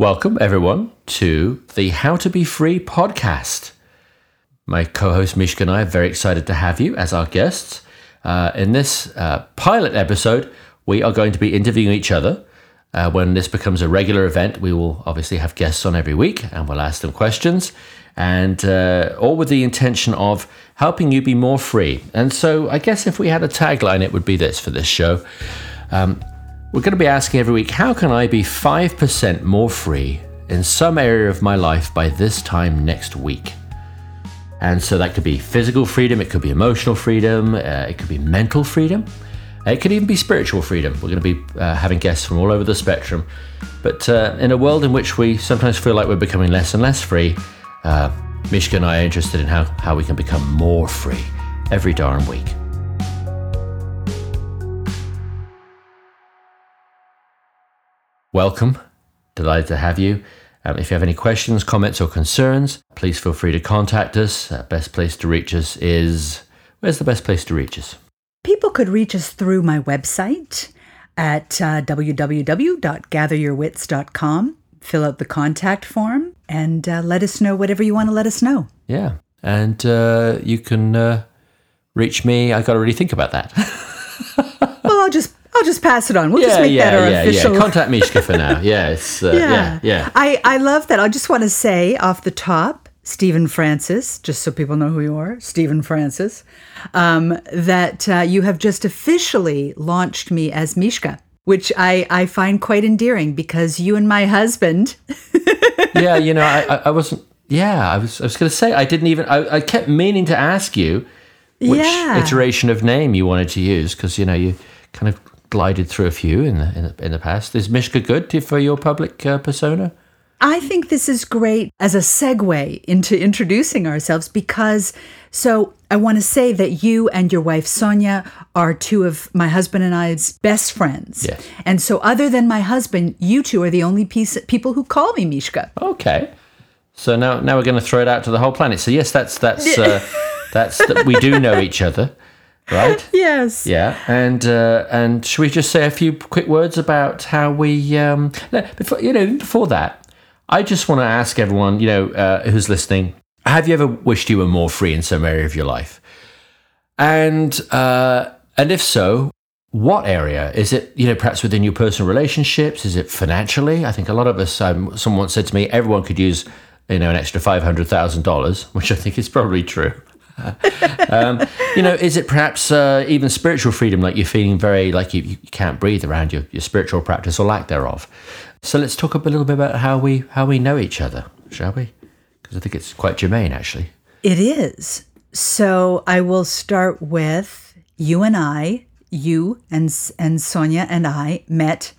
Welcome, everyone, to the How to Be Free podcast. My co host Mishka and I are very excited to have you as our guests. Uh, in this uh, pilot episode, we are going to be interviewing each other. Uh, when this becomes a regular event, we will obviously have guests on every week and we'll ask them questions, and uh, all with the intention of helping you be more free. And so, I guess if we had a tagline, it would be this for this show. Um, we're going to be asking every week how can I be 5% more free in some area of my life by this time next week? And so that could be physical freedom, it could be emotional freedom, uh, it could be mental freedom, it could even be spiritual freedom. We're going to be uh, having guests from all over the spectrum. But uh, in a world in which we sometimes feel like we're becoming less and less free, uh, Mishka and I are interested in how, how we can become more free every darn week. Welcome. Delighted to have you. Um, if you have any questions, comments, or concerns, please feel free to contact us. Uh, best place to reach us is where's the best place to reach us? People could reach us through my website at uh, www.gatheryourwits.com. Fill out the contact form and uh, let us know whatever you want to let us know. Yeah. And uh, you can uh, reach me. I got to really think about that. I'll just pass it on. We'll just make yeah, that our yeah, official. Yeah. Contact Mishka for now. Yeah, it's uh, yeah, yeah. I I love that. I just want to say off the top, Stephen Francis, just so people know who you are, Stephen Francis, um, that uh, you have just officially launched me as Mishka, which I I find quite endearing because you and my husband. yeah, you know, I, I, wasn't. Yeah, I was. I was going to say I didn't even. I, I kept meaning to ask you which Yeah. iteration of name you wanted to use because you know you kind of glided through a few in the in the, in the past. Is Mishka good to, for your public uh, persona? I think this is great as a segue into introducing ourselves because so I want to say that you and your wife Sonia are two of my husband and I's best friends. Yes. And so other than my husband, you two are the only piece, people who call me Mishka. Okay. So now now we're going to throw it out to the whole planet. So yes, that's that's uh, that's that we do know each other, right? Yes. Yeah, and uh, and should we just say a few quick words about how we? Um, before you know, before that, I just want to ask everyone, you know, uh, who's listening, have you ever wished you were more free in some area of your life? And uh, and if so, what area is it? You know, perhaps within your personal relationships? Is it financially? I think a lot of us. Um, someone said to me, everyone could use you know an extra five hundred thousand dollars, which I think is probably true. um, you know, is it perhaps uh, even spiritual freedom, like you're feeling very like you, you can't breathe around your, your spiritual practice or lack thereof? So let's talk a little bit about how we how we know each other, shall we? Because I think it's quite germane, actually. It is. So I will start with you and I, you and and Sonia and I met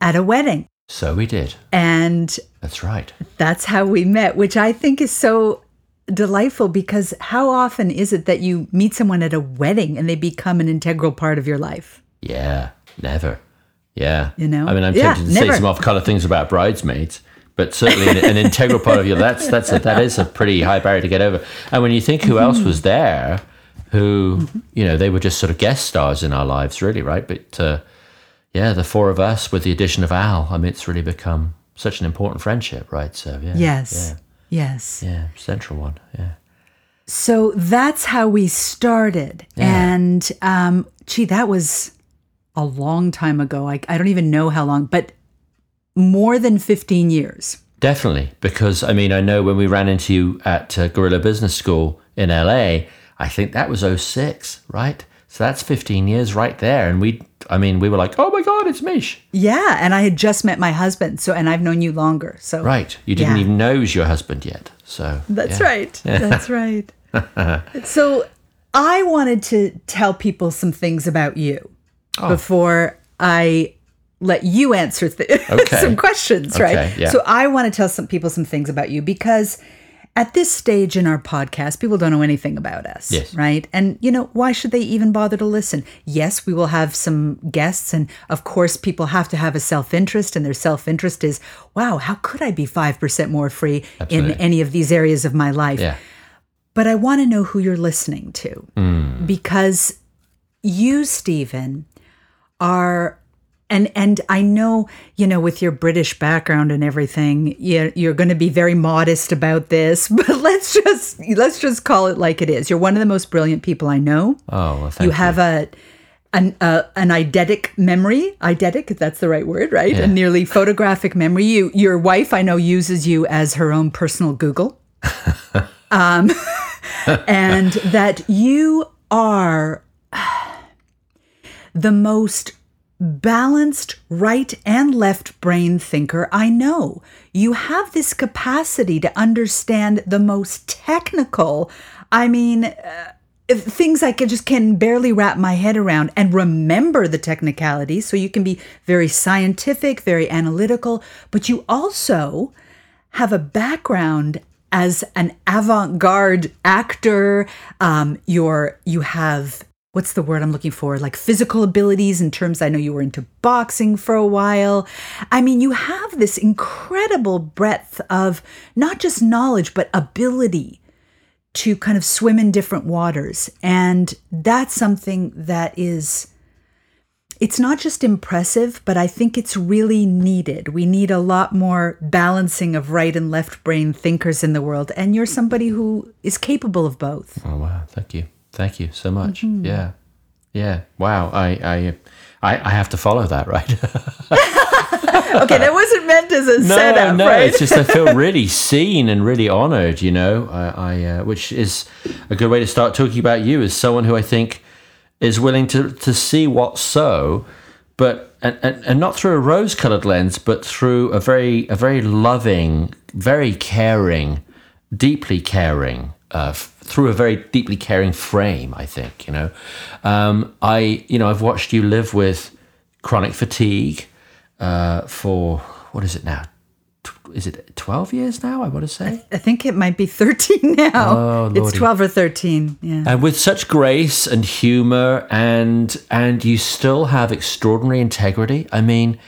at a wedding. So we did. And That's right. That's how we met, which I think is so delightful because how often is it that you meet someone at a wedding and they become an integral part of your life? Yeah, never. Yeah. You know? I mean, I'm Yeah, tempted to never. say some off-color things about bridesmaids, but certainly an, an integral part of your that's that's a, that is a pretty high barrier to get over. And when you think who else Mm-hmm. was there, who you know they were just sort of guest stars in our lives, really, right? But uh, yeah, the four of us with the addition of Al, I mean, it's really become such an important friendship, right? So yeah, Yes. Yes. yeah, yeah, central one, yeah. So that's how we started. And um, gee, that was a long time ago. I, I don't even know how long, but more than 15 years. Definitely, because I mean, I know when we ran into you at uh, Guerrilla Business School in LA, I think that was 06, right? So that's 15 years right there. And we, I mean, we were like, oh my God, it's Mish. Yeah. And I had just met my husband. So, and I've known you longer. So, Right. You didn't Yeah. even know he was your husband yet. So That's yeah. right. That's right. so I wanted to tell people some things about you Oh. before I let you answer th- Okay. some questions, right? Yeah. So I want to tell some people some things about you because at this stage in our podcast, people don't know anything about us, Yes. right? And you know, why should they even bother to listen? Yes, we will have some guests and of course people have to have a self-interest and their self-interest is, wow, how could I be 5% more free in any of these areas of my life? Yeah. But I want to know who you're listening to Hmm. because you, Stephen, are and and I know you know with your British background and everything, you're, you're going to be very modest about this, but let's just let's just call it like it is. You're one of the most brilliant people I know. Oh, well, thank you have a an uh, an eidetic memory, eidetic, if that's the right word, right? Yeah. A nearly photographic memory. You, your wife, I know, uses you as her own personal Google, um, and that you are the most balanced right and left brain thinker I know. You have this capacity to understand the most technical. I mean. Uh, things I can just can barely wrap my head around and remember the technicalities. So you can be very scientific, very analytical, but you also have a background as an avant-garde actor. Um, you're you have what's the word I'm looking for? Like physical abilities in terms I know you were into boxing for a while. I mean, you have this incredible breadth of not just knowledge but ability to kind of swim in different waters. And that's something that is, it's not just impressive, but I think it's really needed. We need a lot more balancing of right and left brain thinkers in the world. And you're somebody who is capable of both. Oh, wow. Thank you. Thank you so much. Mm-hmm. Yeah. Yeah. Wow. I, I, I, I have to follow that, right? okay, that wasn't meant as a no, setup, no, right? it's just I feel really seen and really honored. You know, I, I uh, which is a good way to start talking about you as someone who I think is willing to to see what's so, but and, and, and not through a rose-colored lens, but through a very a very loving, very caring, deeply caring. Uh, through a very deeply caring frame, I think you know. Um, I you know I've watched you live with chronic fatigue uh, for what is it now? Is it 12 years now? I want to say. I think it might be 13 now. Oh, it's 12 or 13. Yeah. And with such grace and humor, and and you still have extraordinary integrity. I mean,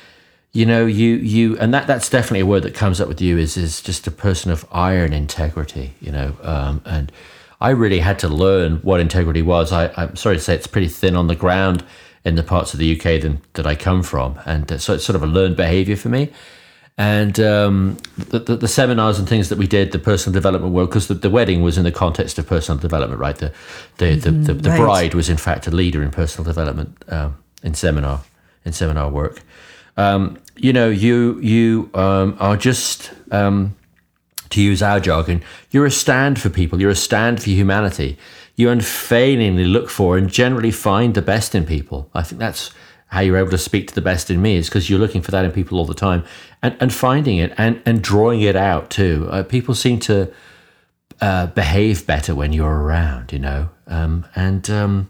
you know, you you, and that that's definitely a word that comes up with you is is just a person of iron integrity. You know, um, and I really had to learn what integrity was. I, I'm sorry to say, it's pretty thin on the ground in the parts of the UK than, that I come from. And uh, so it's sort of a learned behavior for me. And um, the, the, the, seminars and things that we did, the personal development work, because the, the, wedding was in the context of personal development, right? The the, mm-hmm, the, the, right. bride was in fact a leader in personal development um, in seminar in seminar work. Um, you know, you you um, are just um, to use our jargon, you're a stand for people. You're a stand for humanity you unfailingly look for and generally find the best in people. I think that's how you're able to speak to the best in me is because you're looking for that in people all the time and, and finding it and, and drawing it out too. Uh, people seem to uh, behave better when you're around, you know. Um, and um,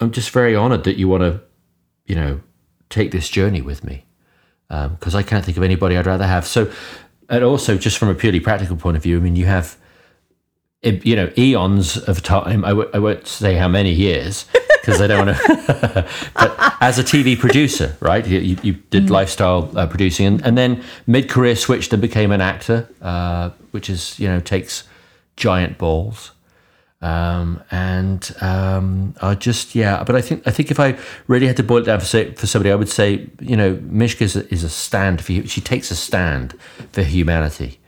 I'm just very honored that you want to, you know, take this journey with me because um, I can't think of anybody I'd rather have. So, and also just from a purely practical point of view, I mean, you have you know, eons of time. I w- I won't say how many years because I don't want to. but as a TV producer, right? You, you did mm. lifestyle uh, producing, and, and then mid career switched and became an actor, uh, which is you know takes giant balls. Um, and um, I just yeah, but I think I think if I really had to boil it down for say, for somebody, I would say you know Mishka is a, is a stand for. She takes a stand for humanity.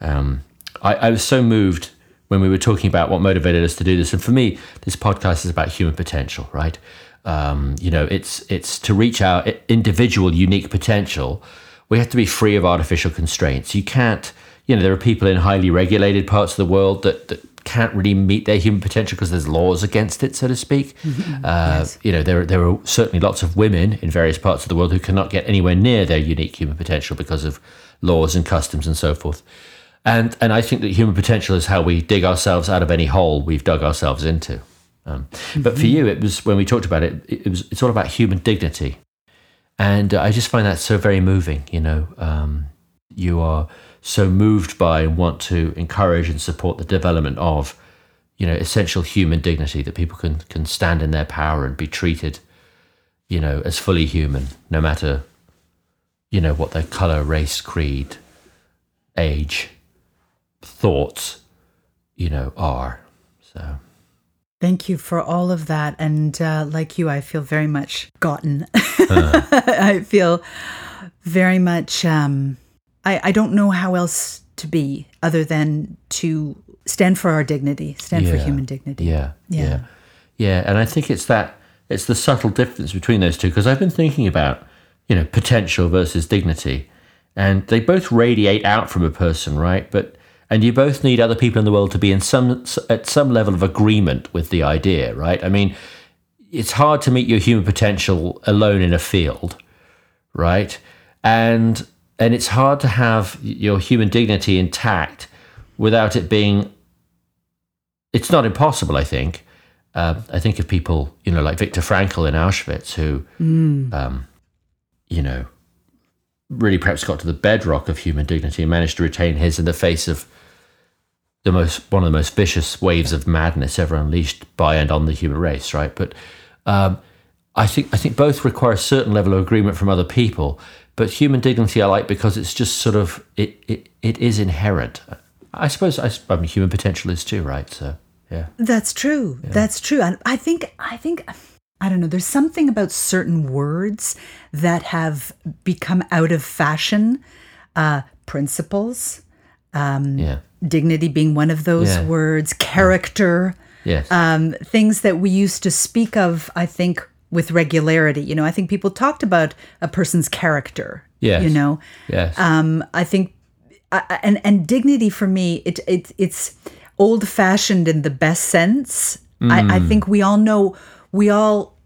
Um, I, I was so moved when we were talking about what motivated us to do this. And for me, this podcast is about human potential, right? Um, you know, it's it's to reach our individual unique potential. We have to be free of artificial constraints. You can't, you know, there are people in highly regulated parts of the world that, that can't really meet their human potential because there's laws against it, so to speak. Mm-hmm. Uh, yes. You know, there there are certainly lots of women in various parts of the world who cannot get anywhere near their unique human potential because of laws and customs and so forth. And and I think that human potential is how we dig ourselves out of any hole we've dug ourselves into. Um, mm-hmm. But for mm-hmm. you, it was when we talked about it, it was it's all about human dignity, and uh, I just find that so very moving. You know, um, you are so moved by and want to encourage and support the development of, you know, essential human dignity that people can can stand in their power and be treated, you know, as fully human, no matter, you know, what their color, race, creed, age thoughts, you know, are. So. Thank you for all of that. And uh, like you, I feel very much gotten. I feel very much, um, I, I don't know how else to be other than to stand for our dignity, stand for human dignity. Yeah, Yeah. yeah, yeah. And I think it's that it's the subtle difference between those two because I've been thinking about you know potential versus dignity, and they both radiate out from a person, right? But and you both need other people in the world to be in some at some level of agreement with the idea, right? I mean, it's hard to meet your human potential alone in a field, right? And and it's hard to have your human dignity intact without it being it's not impossible, I think. Uh, I think of people, you know, like Viktor Frankl in Auschwitz, who, um, you know, really perhaps got to the bedrock of human dignity and managed to retain his in the face of the most one of the most vicious waves of madness ever unleashed by and on the human race, right? But um, I think I think both require a certain level of agreement from other people. But human dignity, I like because it's just sort of it it, it is inherent. I suppose I, I mean human potential is too, right? So yeah. That's true. That's true. And I think I think I don't know, there's something about certain words that have become out of fashion. Uh principles, Yeah. dignity being one of those Yeah. words, character, Yes. um, things that we used to speak of, I think, with regularity. You know, I think people talked about a person's character. Yes. You know, yes. um, I think, I- and and dignity for me, it it it's old fashioned in the best sense. I, I think we all know we all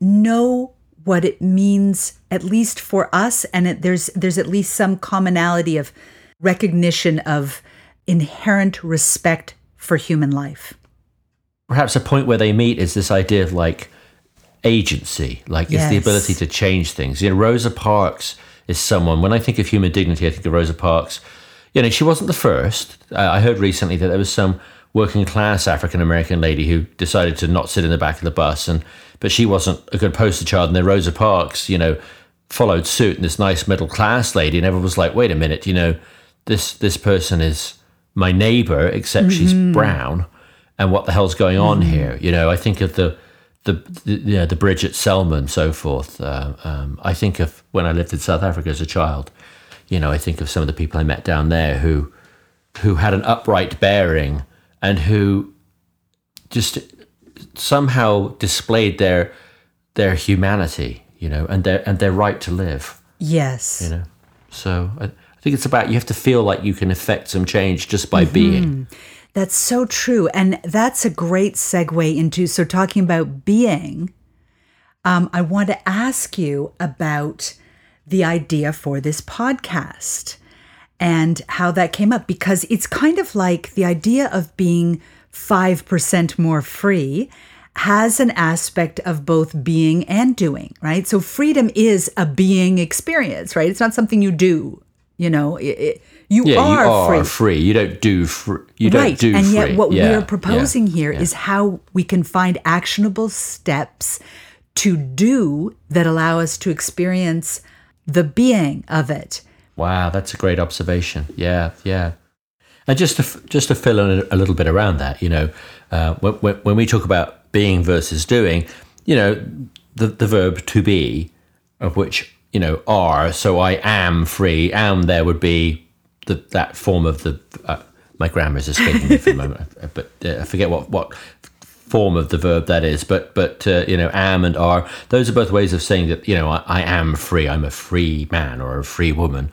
know what it means, at least for us, and it, there's there's at least some commonality of recognition of inherent respect for human life. perhaps a point where they meet is this idea of like agency, like it's the ability to change things. You know, Rosa Parks is someone. When I think of human dignity, I think of Rosa Parks. You know, she wasn't the first. Uh, I heard recently that there was some working class African American lady who decided to not sit in the back of the bus, and but she wasn't a good poster child. And then Rosa Parks, you know, followed suit, and this nice middle class lady, and everyone was like, "Wait a minute, you know, this this person is my neighbor, except she's brown." and what the hell's going on here? You know, I think of the the the, know, the Bridget Selman, so forth. Uh, um, I think of when I lived in South Africa as a child. You know, I think of some of the people I met down there who who had an upright bearing and who just somehow displayed their their humanity. You know, and their and their right to live. Yes. You know, so I, I think it's about you have to feel like you can affect some change just by being. That's so true. And that's a great segue into so talking about being. Um, I want to ask you about the idea for this podcast and how that came up because it's kind of like the idea of being 5% more free has an aspect of both being and doing, right? So freedom is a being experience, right? It's not something you do, you know, it, it- you Yeah, are you are free. free. You don't do free. You don't right. do and free. yet, what Yeah, we're yeah, proposing here is yeah. how we can find actionable steps to do that allow us to experience the being of it. Wow, that's a great observation. Yeah, yeah. And just to just to fill in a, little bit around that, you know, uh, when, when, when we talk about being versus doing, you know, the the verb to be, of which you know are. So I am free. Am there would be the that form of the. Uh, my grammar is escaping me for the moment, but uh, I forget what what form of the verb that is. But but uh, you know, am and are. Those are both ways of saying that you know I, I am free. I'm a free man or a free woman,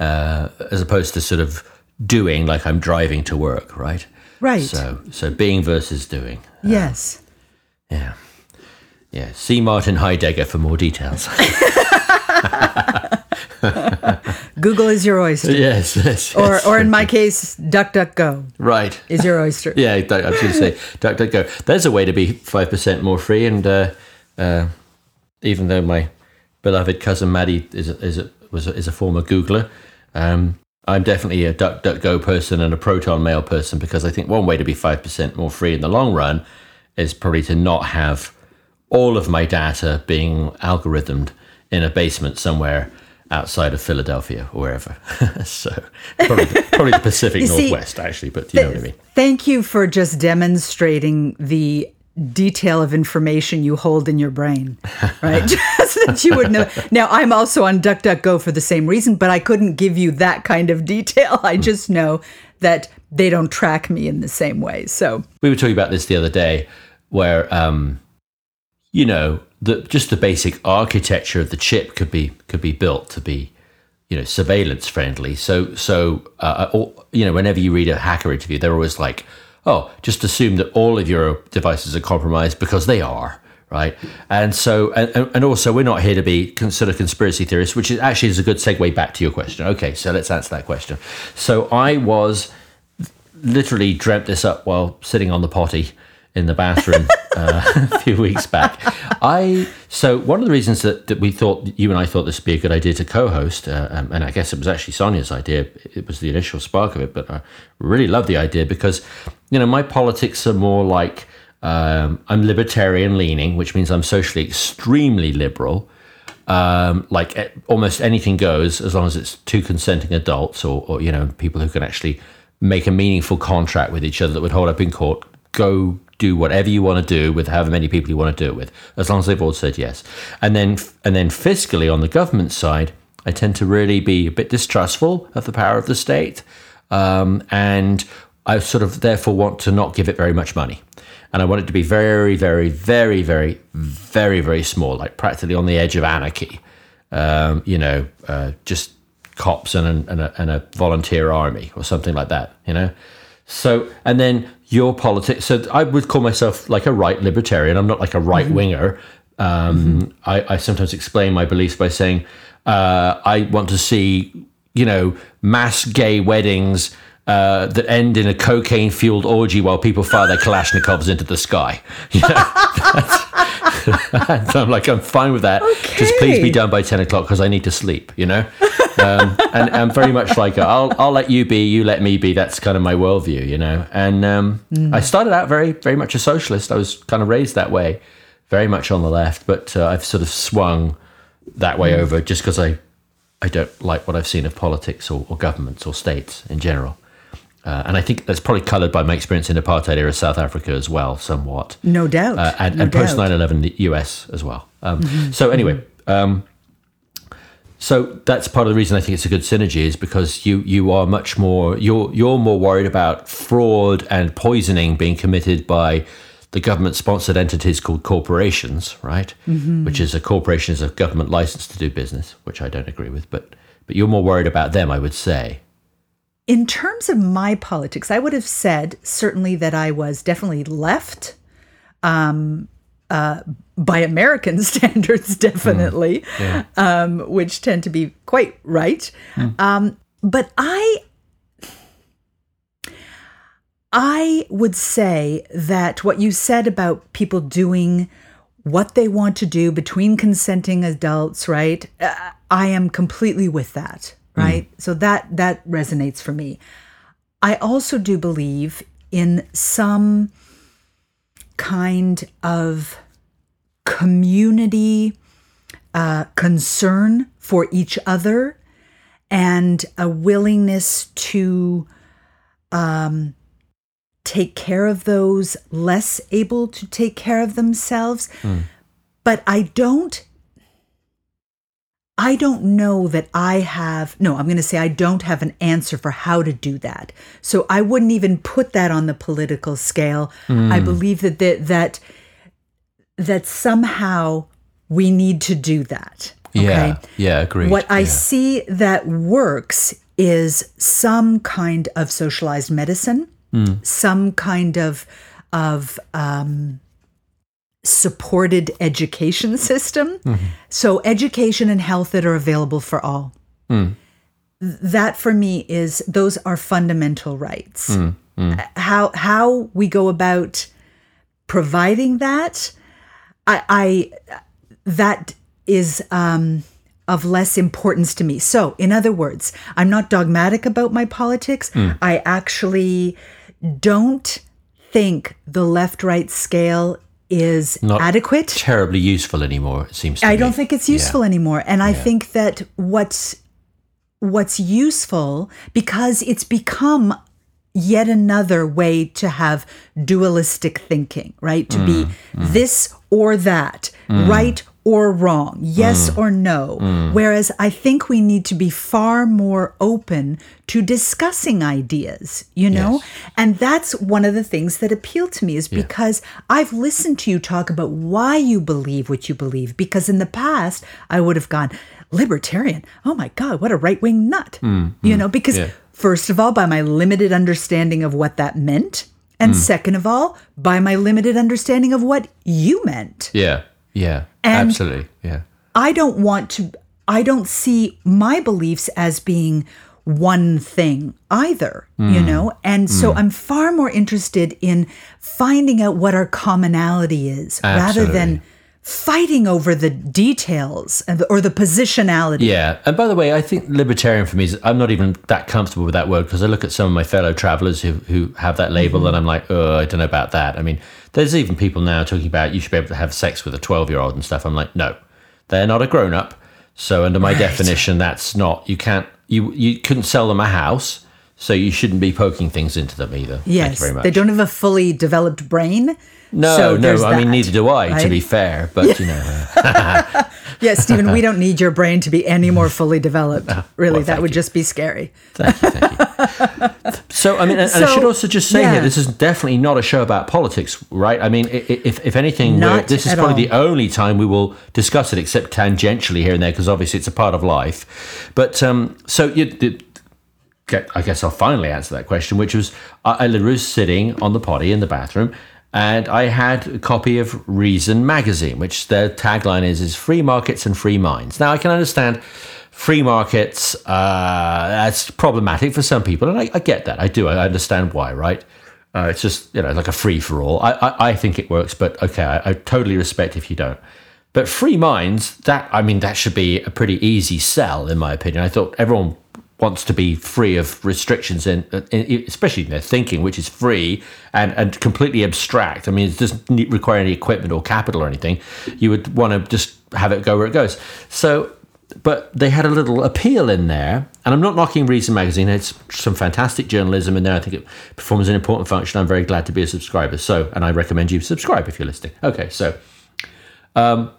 uh, as opposed to sort of doing like I'm driving to work, right? Right. So so being versus doing. yes. Yeah. Yeah. See Martin Heidegger for more details. Google is your oyster. yes, yes, Or, yes. or or in my case, DuckDuckGo right. is your oyster. Yeah, I was going to say, duck, duck, go. There's a way to be five percent more free, and uh, uh, even though my beloved cousin Maddie is a, is a, was a, is a former Googler, um, I'm definitely a duck, duck, go person and a proton mail person because I think one way to be five percent more free in the long run is probably to not have all of my data being algorithmed in a basement somewhere outside of Philadelphia or wherever. so probably, probably the Pacific You see, Northwest, actually, but you know what I mean. Thank you for just demonstrating the detail of information you hold in your brain, right? Just that you would know. Now, I'm also on DuckDuckGo for the same reason, but I couldn't give you that kind of detail. I just know that they don't track me in the same way. So we were talking about this the other day, where um, you know, the just the basic architecture of the chip could be could be built to be you know surveillance friendly. So so uh, or, you know, whenever you read a hacker interview, they're always like oh, just assume that all of your devices are compromised because they are, right? And so, and, and also, we're not here to be consider conspiracy theorists, which is actually is a good segue back to your question. Okay, so let's answer that question. So I was literally dreamt this up while sitting on the potty in the bathroom uh, a few weeks back. I so one of the reasons that, that we thought you and I thought this would be a good idea to co-host, uh, um, and I guess it was actually Sonia's idea. It was the initial spark of it, but I really love the idea because you know my politics are more like um, I'm libertarian leaning, which means I'm socially extremely liberal. Um, like almost anything goes as long as it's two consenting adults or, or you know people who can actually make a meaningful contract with each other that would hold up in court. Go do whatever you want to do with however many people you want to do it with, as long as they've all said yes. And then, and then fiscally on the government side, I tend to really be a bit distrustful of the power of the state, um, and I sort of therefore want to not give it very much money, and I want it to be very, very, very, very, very, very small, like practically on the edge of anarchy. Um, you know, uh, just cops and and, a, and a volunteer army or something like that. You know. So, and then your politics. So, I would call myself like a right libertarian. I'm not like a right winger. Um, mm-hmm. I, I, sometimes explain my beliefs by saying uh, I want to see, you know, mass gay weddings uh, that end in a cocaine fueled orgy while people fire their Kalashnikovs into the sky. You know? I'm like, I'm fine with that. Okay. Just please be done by 10 o'clock because I need to sleep, you know? Um, and I'm very much like, I'll, I'll let you be, you let me be. That's kind of my worldview, you know? And um, mm. I started out very, very much a socialist. I was kind of raised that way, very much on the left, but uh, I've sort of swung that way mm. over just because I, I don't like what I've seen of politics or, or governments or states in general. Uh, and I think that's probably coloured by my experience in apartheid era South Africa as well, somewhat. No doubt. Uh, and, no and post 9 11, the US as well. Um, mm-hmm. So, anyway, um, so that's part of the reason I think it's a good synergy is because you you are much more you're you're more worried about fraud and poisoning being committed by the government sponsored entities called corporations, right? Mm-hmm. Which is a corporation is a government license to do business, which I don't agree with, but but you're more worried about them, I would say. In terms of my politics, I would have said certainly that I was definitely left. Um, uh, by American standards, definitely, mm. yeah. um, which tend to be quite right. Mm. Um, but I, I would say that what you said about people doing what they want to do between consenting adults, right? Uh, I am completely with that right? Mm. So that that resonates for me. I also do believe in some kind of community uh, concern for each other and a willingness to um, take care of those less able to take care of themselves. Mm. But I don't I don't know that I have, no, I'm going to say I don't have an answer for how to do that. So I wouldn't even put that on the political scale. Mm. I believe that, that that that somehow we need to do that. Okay? Yeah, yeah, agree. What I yeah. see that works is some kind of socialized medicine, mm. some kind of of um, supported education system. Mm-hmm. So, education and health that are available for all. Mm. That for me is those are fundamental rights. Mm. Mm. How how we go about providing that, I, I that is um, of less importance to me. So, in other words, I'm not dogmatic about my politics. Mm. I actually don't think the left right scale is Not adequate. Terribly useful anymore, it seems I me. don't think it's useful yeah. anymore. And I yeah. think that what's what's useful because it's become yet another way to have dualistic thinking, right? To be mm, mm. this or that, mm. right or wrong, yes mm. or no. Mm. Whereas I think we need to be far more open to discussing ideas, you know? And that's one of the things that appeal to me is because I've listened to you talk about why you believe what you believe. Because in the past, I would have gone, libertarian, oh my God, what a right wing nut, mm, you know? Because Yeah. First of all, by my limited understanding of what that meant. And second of all, by my limited understanding of what you meant. Yeah. Yeah. And- absolutely. Yeah. I don't want to, I don't see my beliefs as being one thing either, you Hmm. know? And so I'm far more interested in finding out what our commonality is rather than fighting over the details and the, or the positionality. Yeah, and by the way, I think libertarian for me is I'm not even that comfortable with that word because I look at some of my fellow travelers who who have that label Mm-hmm. and I'm like, oh, I don't know about that. I mean, there's even people now talking about you should be able to have sex with a 12 year old and stuff. I'm like, no, they're not a grown up. So under my definition, that's not you can't you you couldn't sell them a house, so you shouldn't be poking things into them either. Thank you Yes, very much. they don't have a fully developed brain. No, so no, I mean neither do I. To be fair, but you know, Yeah, Stephen, we don't need your brain to be any more fully developed. Really, well, that would you. just be scary. Thank you, thank you. so, I mean, and, and I should also just say yeah. here, this is definitely not a show about politics, right? I mean, if, if anything, this is probably all. the only time we will discuss it, except tangentially here and there, because obviously it's a part of life. But um, so you. the- get- I guess I'll finally answer that question, which was I, I was sitting on the potty in the bathroom, and I had a copy of Reason magazine, which their tagline is is free markets and free minds. Now I can understand free markets uh, that's problematic for some people, and I, I get that. I do. I understand why, right? Uh, it's just you know like a free for all. I, I I think it works, but okay, I, I totally respect if you don't. But free minds, that I mean, that should be a pretty easy sell, in my opinion. I thought everyone wants to be free of restrictions, in especially in their thinking, which is free and, and completely abstract. I mean, it doesn't require any equipment or capital or anything. You would want to just have it go where it goes. So, but they had a little appeal in there, and I'm not knocking Reason Magazine. It's some fantastic journalism in there. I think it performs an important function. I'm very glad to be a subscriber. So, and I recommend you subscribe if you're listening. Okay, so um,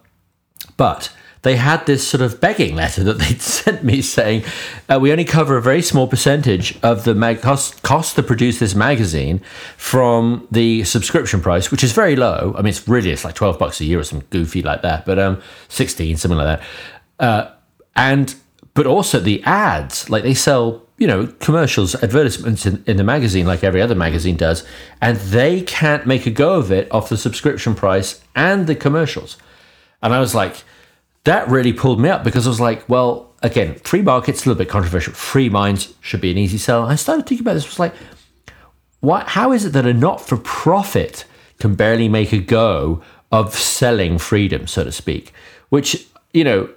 but they had this sort of begging letter that they'd sent me saying, uh, we only cover a very small percentage of the mag- cost, cost to produce this magazine from the subscription price, which is very low. I mean, it's really, it's like 12 bucks a year or something goofy like that, but um, 16, something like that. Uh, and, but also the ads, like they sell, you know, commercials, advertisements in, in the magazine, like every other magazine does, and they can't make a go of it off the subscription price and the commercials. And I was like, that really pulled me up because I was like, well, again, free market's a little bit controversial. Free minds should be an easy sell. I started thinking about this. Was like, what? How is it that a not-for-profit can barely make a go of selling freedom, so to speak? Which you know,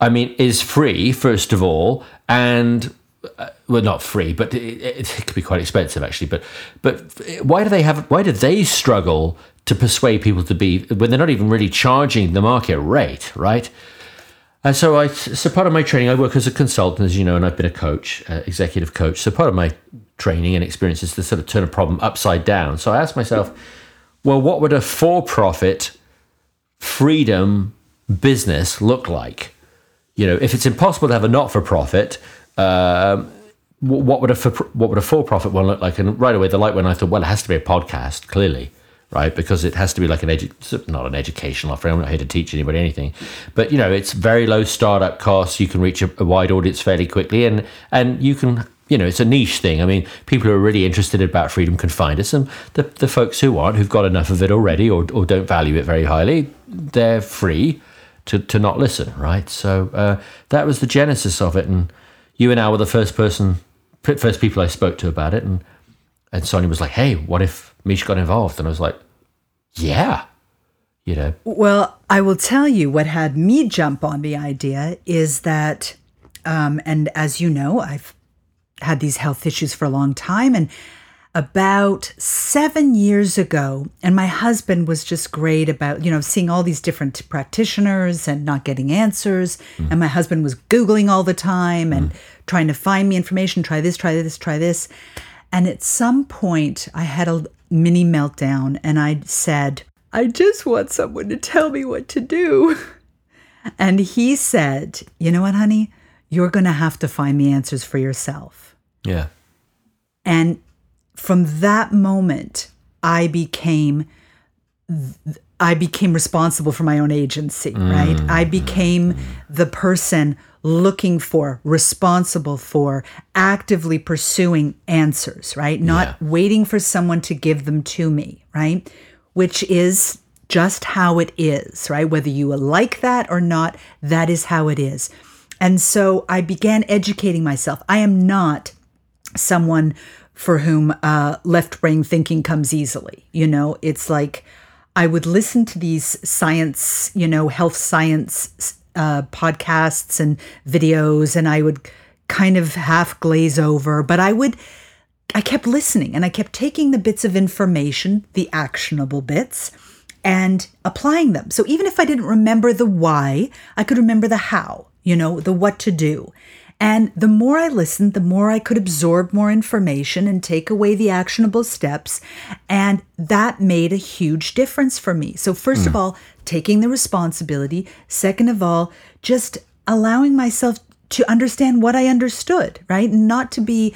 I mean, is free first of all, and uh, well, not free, but it, it, it could be quite expensive actually. But but why do they have? Why do they struggle to persuade people to be when they're not even really charging the market rate, right? And so I, so part of my training, I work as a consultant, as you know, and I've been a coach, uh, executive coach. So part of my training and experience is to sort of turn a problem upside down. So I asked myself, well, what would a for-profit freedom business look like? You know, if it's impossible to have a not-for-profit, um, what would a for, what would a for-profit one look like? And right away, the light went. I thought, well, it has to be a podcast, clearly, right? Because it has to be like an edu- not an educational offering. I'm not here to teach anybody anything, but you know, it's very low startup costs. You can reach a, a wide audience fairly quickly, and and you can. You know, it's a niche thing. I mean, people who are really interested about freedom can find us, and the, the folks who aren't, who've got enough of it already or, or don't value it very highly, they're free to, to not listen, right? So uh, that was the genesis of it. And you and I were the first person, first people I spoke to about it. And, and Sonia was like, hey, what if Mish got involved? And I was like, yeah, you know, Well, I will tell you what had me jump on the idea is that, um, and as you know, I've had these health issues for a long time. And about seven years ago, and my husband was just great about, you know, seeing all these different practitioners and not getting answers. Hmm. And my husband was Googling all the time and hmm. trying to find me information try this, try this, try this. And at some point, I had a mini meltdown and I said, I just want someone to tell me what to do. And he said, You know what, honey? You're going to have to find the answers for yourself. Yeah. And from that moment, I became I became responsible for my own agency, mm. right? I mm-hmm. became mm-hmm. the person looking for, responsible for, actively pursuing answers, right? Not Yeah. waiting for someone to give them to me, right? Which is just how it is, right? Whether you like that or not, that is how it is. And so I began educating myself. I am not someone for whom uh, left brain thinking comes easily. You know, it's like I would listen to these science, you know, health science uh, podcasts and videos, and I would kind of half glaze over, but I would. I kept listening and I kept taking the bits of information, the actionable bits, and applying them. So even if I didn't remember the why, I could remember the how, you know, the what to do. And the more I listened, the more I could absorb more information and take away the actionable steps. And that made a huge difference for me. So, first of hmm. all, taking the responsibility. Second of all, just allowing myself to understand what I understood, right? Not to be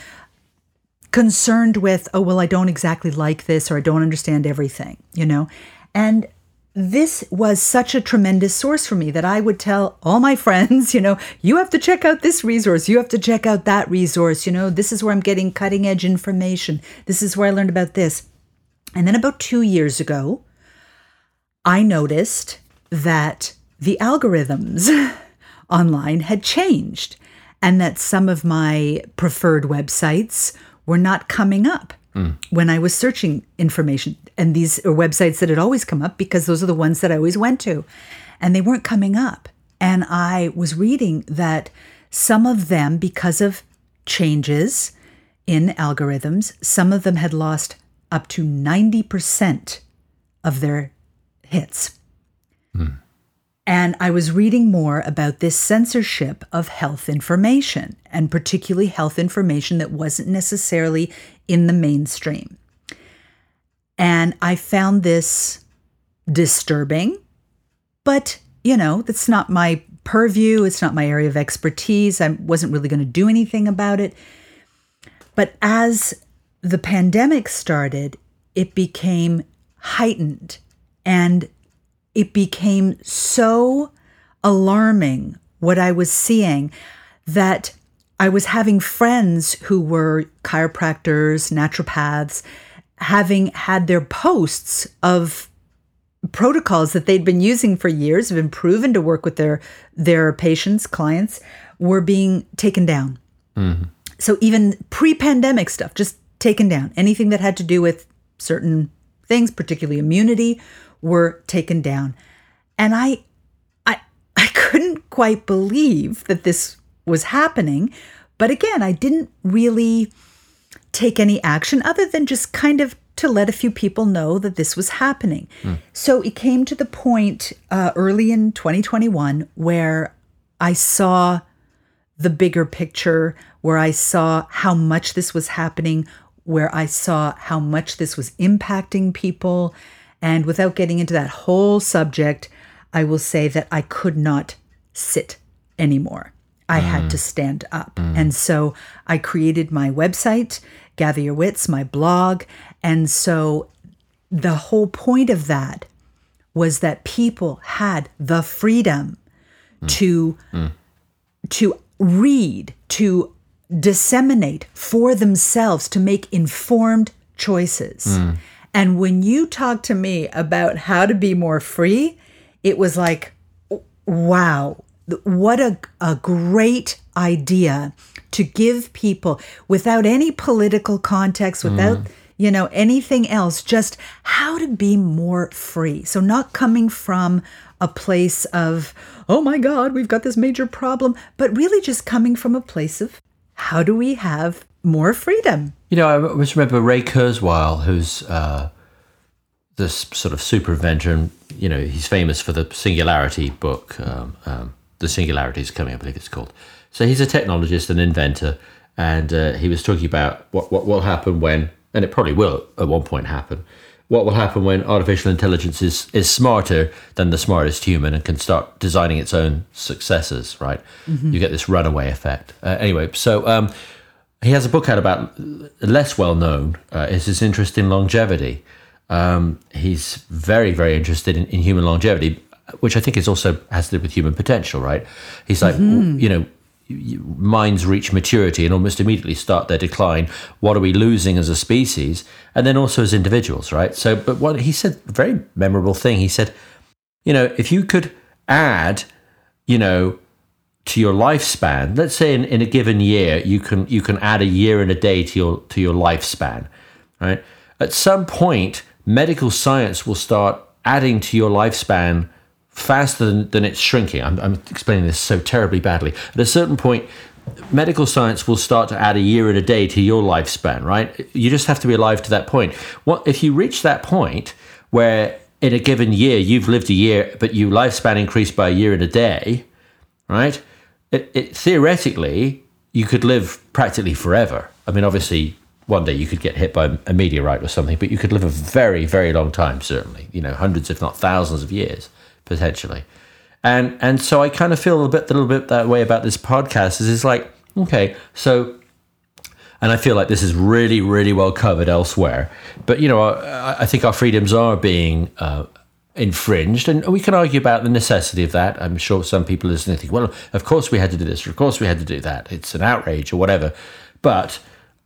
concerned with, oh, well, I don't exactly like this or I don't understand everything, you know? And this was such a tremendous source for me that I would tell all my friends, you know, you have to check out this resource, you have to check out that resource, you know, this is where I'm getting cutting edge information, this is where I learned about this. And then about two years ago, I noticed that the algorithms online had changed and that some of my preferred websites were not coming up when I was searching information. And these are websites that had always come up because those are the ones that I always went to. And they weren't coming up. And I was reading that some of them, because of changes in algorithms, some of them had lost up to 90% of their hits. Hmm. And I was reading more about this censorship of health information, and particularly health information that wasn't necessarily in the mainstream. And I found this disturbing, but you know, that's not my purview, it's not my area of expertise. I wasn't really going to do anything about it. But as the pandemic started, it became heightened and it became so alarming what I was seeing that I was having friends who were chiropractors, naturopaths, having had their posts of protocols that they'd been using for years, have been proven to work with their their patients, clients, were being taken down. Mm-hmm. So even pre-pandemic stuff, just taken down. Anything that had to do with certain things, particularly immunity, were taken down. And I I I couldn't quite believe that this was happening. But again, I didn't really take any action other than just kind of to let a few people know that this was happening. So it came to the point uh, early in 2021 where I saw the bigger picture, where I saw how much this was happening, where I saw how much this was impacting people. And without getting into that whole subject, I will say that I could not sit anymore. I had to mm. stand up. Mm. And so I created my website, Gather Your Wits, my blog. And so the whole point of that was that people had the freedom mm. to to read, to disseminate for themselves, to make informed choices. And when you talk to me about how to be more free, it was like, wow, what a, a great idea to give people without any political context, without mm. you know anything else, just how to be more free. So not coming from a place of, oh my God, we've got this major problem, but really just coming from a place of how do we have more freedom? You know, I always remember Ray Kurzweil, who's uh, this sort of super inventor, and you know, he's famous for the Singularity book. Um, um, the Singularity is coming, up, I believe it's called. So he's a technologist and inventor, and uh, he was talking about what what will happen when, and it probably will at one point happen. What will happen when artificial intelligence is, is smarter than the smartest human and can start designing its own successors, right? You get this runaway effect. Uh, anyway, so um, he has a book out about less well known uh, is his interest in longevity. Um, he's very, very interested in, in human longevity, which I think is also has to do with human potential, right? He's like, you know, minds reach maturity and almost immediately start their decline. What are we losing as a species, and then also as individuals, right? So, but what he said, very memorable thing. He said, you know, if you could add, you know, to your lifespan, let's say in, in a given year, you can you can add a year and a day to your to your lifespan, right? At some point, medical science will start adding to your lifespan faster than, than it's shrinking. I'm, I'm explaining this so terribly badly. At a certain point, medical science will start to add a year and a day to your lifespan, right? You just have to be alive to that point. What if you reach that point where in a given year you've lived a year, but your lifespan increased by a year and a day, right? It, it theoretically you could live practically forever. I mean, obviously, one day you could get hit by a meteorite or something, but you could live a very, very long time. Certainly, you know, hundreds, if not thousands, of years potentially. And and so I kind of feel a bit, a little bit that way about this podcast. Is it's like okay, so and I feel like this is really, really well covered elsewhere. But you know, I, I think our freedoms are being uh, infringed, and we can argue about the necessity of that. I'm sure some people listening think, well, of course we had to do this, or of course we had to do that. It's an outrage or whatever. But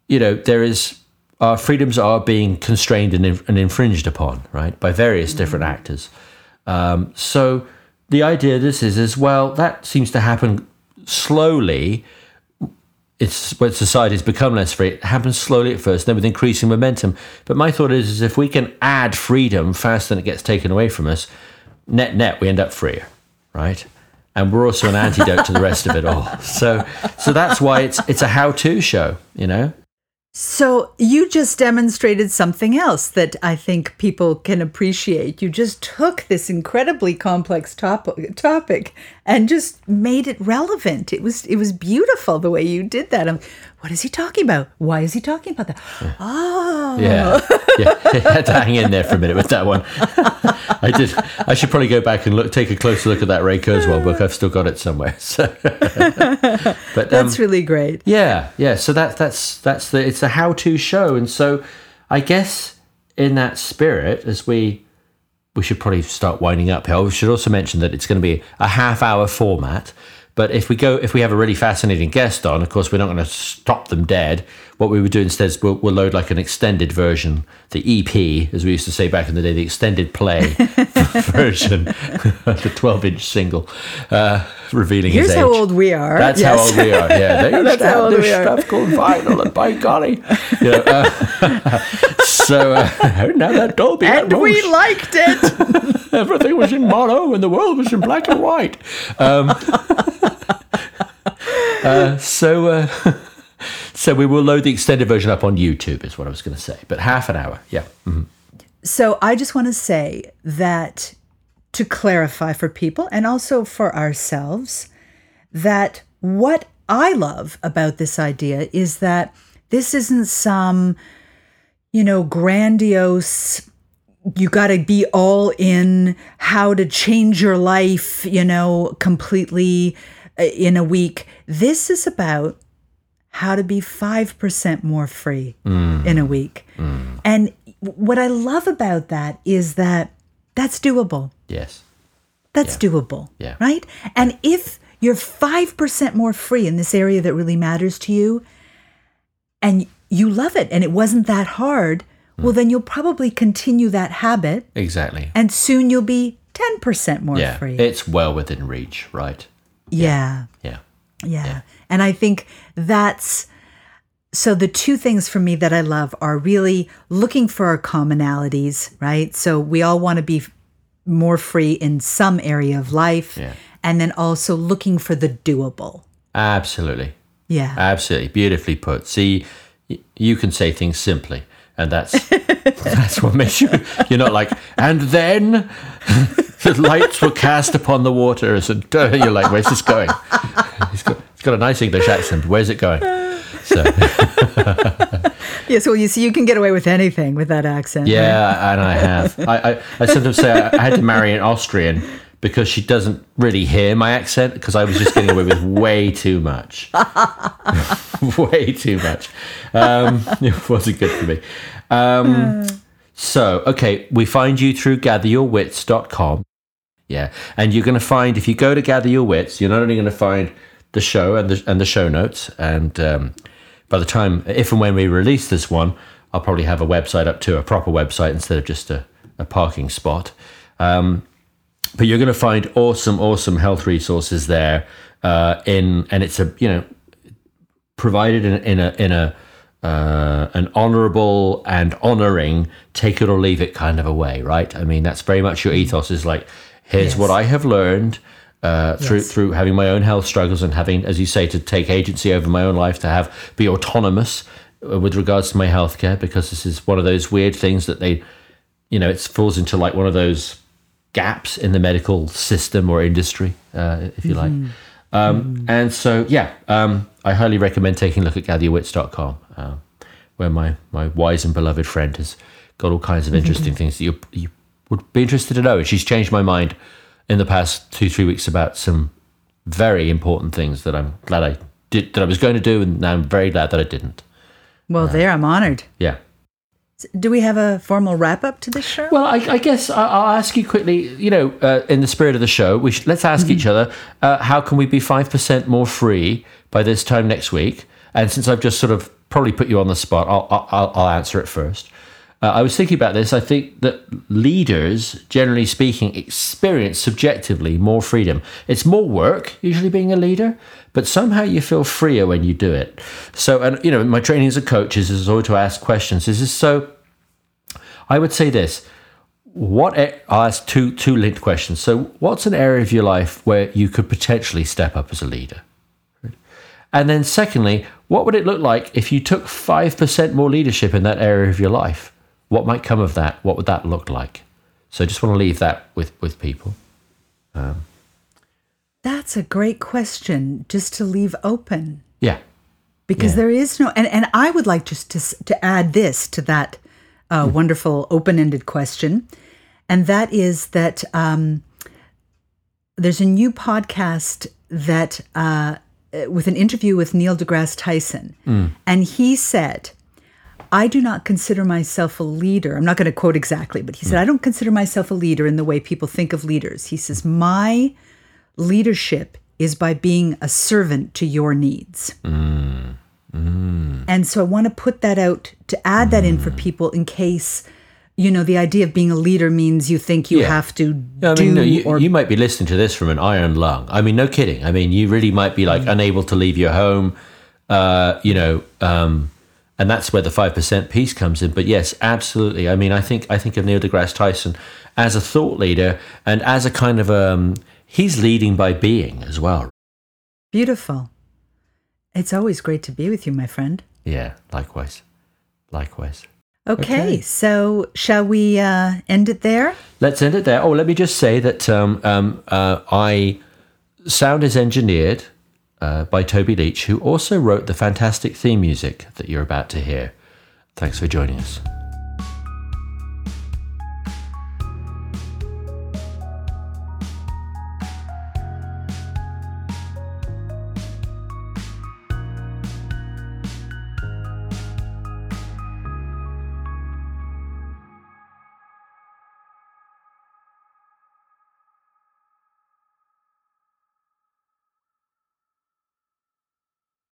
you know, there is our freedoms are being constrained and, and infringed upon, right, by various different actors. Um, so the idea of this is, as well, that seems to happen slowly it's when society's become less free, it happens slowly at first, then with increasing momentum. But my thought is, is if we can add freedom faster than it gets taken away from us, net net we end up freer, right? And we're also an antidote to the rest of it all. So so that's why it's it's a how-to show, you know? So you just demonstrated something else that I think people can appreciate. You just took this incredibly complex topic topic and just made it relevant. It was it was beautiful the way you did that. I'm, what is he talking about? Why is he talking about that? Yeah. Oh, Yeah, yeah. Had to hang in there for a minute with that one. I did. I should probably go back and look, take a closer look at that Ray Kurzweil book. I've still got it somewhere. So, but um, that's really great. Yeah, yeah. So that that's that's the it's a how-to show, and so I guess in that spirit, as we we should probably start winding up here. We should also mention that it's going to be a half-hour format. But if we go, if we have a really fascinating guest on, of course, we're not going to stop them dead. What we would do instead is we'll, we'll load like an extended version, the EP, as we used to say back in the day, the extended play version, the 12 inch single, uh, revealing Here's his age. how old we are. That's Yes. how old we are. Yeah, they used That's to how old this we are. stuff called vinyl, and by golly, you know, uh, so uh, now that Dolby and Atmos, we liked it. everything was in mono and the world was in black and white. Um, uh, so, uh, so we will load the extended version up on YouTube, is what I was going to say. But half an hour, yeah. Mhm. So I just want to say that to clarify for people and also for ourselves that what I love about this idea is that this isn't some, you know, grandiose, you got to be all in how to change your life, you know, completely uh, in a week. This is about how to be 5% more free in a week. And what I love about that is that that's doable. Yes. That's doable. Yeah. Right? And if you're 5% more free in this area that really matters to you and you love it and it wasn't that hard, Hmm. well, then you'll probably continue that habit Exactly. and soon you'll be 10% more Yeah. free. It's well within reach, right? yeah. Yeah. Yeah. And I think that's so the two things for me that I love are really looking for our commonalities, right? So we all want to be more free in some area of life Yeah. and then also looking for the doable. Absolutely. Yeah. Absolutely, beautifully put. See, y- you can say things simply, and that's that's what makes you. You're not like, and then the lights were cast upon the waters, and you're like, where's this going? He's got, he's got a nice English accent. Where's it going? So Yes, well, you see, you can get away with anything with that accent. right? yeah, and I have. I, I, I sometimes say I, I had to marry an Austrian because she doesn't really hear my accent because I was just getting away with way too much. way too much. Um, it wasn't good for me. Um, so, okay, we find you through gatheryourwits.com. Yeah. And you're going to find, if you go to Gather Your Wits, you're not only going to find the show and the, and the show notes. And um, by the time, if and when we release this one, I'll probably have a website up to a proper website instead of just a, a parking spot. Um, but you're going to find awesome, awesome health resources there. Uh, in and it's a you know provided in, in a in a uh, an honorable and honoring take it or leave it kind of a way, right? I mean, that's very much your ethos. Is like, here's Yes. what I have learned uh, through Yes. through having my own health struggles and having, as you say, to take agency over my own life, to have be autonomous uh, with regards to my healthcare, because this is one of those weird things that they, you know, it falls into like one of those gaps in the medical system or industry, uh, if you like. Um, And so, yeah, um, I highly recommend taking a look at gatheryourwits.com, uh, where my, my wise and beloved friend has got all kinds of interesting things that you, you would be interested to know. And she's changed my mind in the past two, three weeks about some very important things that I'm glad I did, that I was going to do, and now I'm very glad that I didn't. Well, there, I'm honored. Yeah. Do we have a formal wrap up to this show? Well, I, I guess I'll ask you quickly. You know, uh, in the spirit of the show, we should, let's ask each other uh, how can we be five percent more free by this time next week? And since I've just sort of probably put you on the spot, I'll I'll, I'll answer it first. Uh, I was thinking about this. I think that leaders, generally speaking, experience subjectively more freedom. It's more work usually being a leader, but somehow you feel freer when you do it. So, and you know, my training as a coach is, is always to ask questions. This Is so? I would say this: what I'll ask two two linked questions. So, what's an area of your life where you could potentially step up as a leader? And then, secondly, what would it look like if you took five percent more leadership in that area of your life? What might come of that? What would that look like? So, I just want to leave that with with people. That's a great question just to leave open Yeah, because Yeah. there is no, and, and I would like just to, to add this to that uh, Hmm. wonderful open ended question. And that is that um, there's a new podcast that, uh, with an interview with Neil deGrasse Tyson. Hmm. And he said, I do not consider myself a leader. I'm not going to quote exactly, but he said, hmm. I don't consider myself a leader in the way people think of leaders. He says, My leadership is by being a servant to your needs. Hmm. Hmm. And so I want to put that out to add that in for people in case, you know, the idea of being a leader means you think you Yeah. have to I do mean, no, you, or you might be listening to this from an iron lung. I mean, no kidding. I mean, you really might be like unable to leave your home, uh, you know, um, and that's where the five percent piece comes in. But yes, absolutely. I mean, I think I think of Neil deGrasse Tyson as a thought leader and as a kind of um, he's leading by being as well. beautiful. It's always great to be with you, my friend. Yeah, likewise, likewise. Okay, Okay. so shall we uh, end it there? Let's end it there. Oh, let me just say that um, um, uh, I sound is engineered uh, by Toby Leach, who also wrote the fantastic theme music that you're about to hear. Thanks for joining us.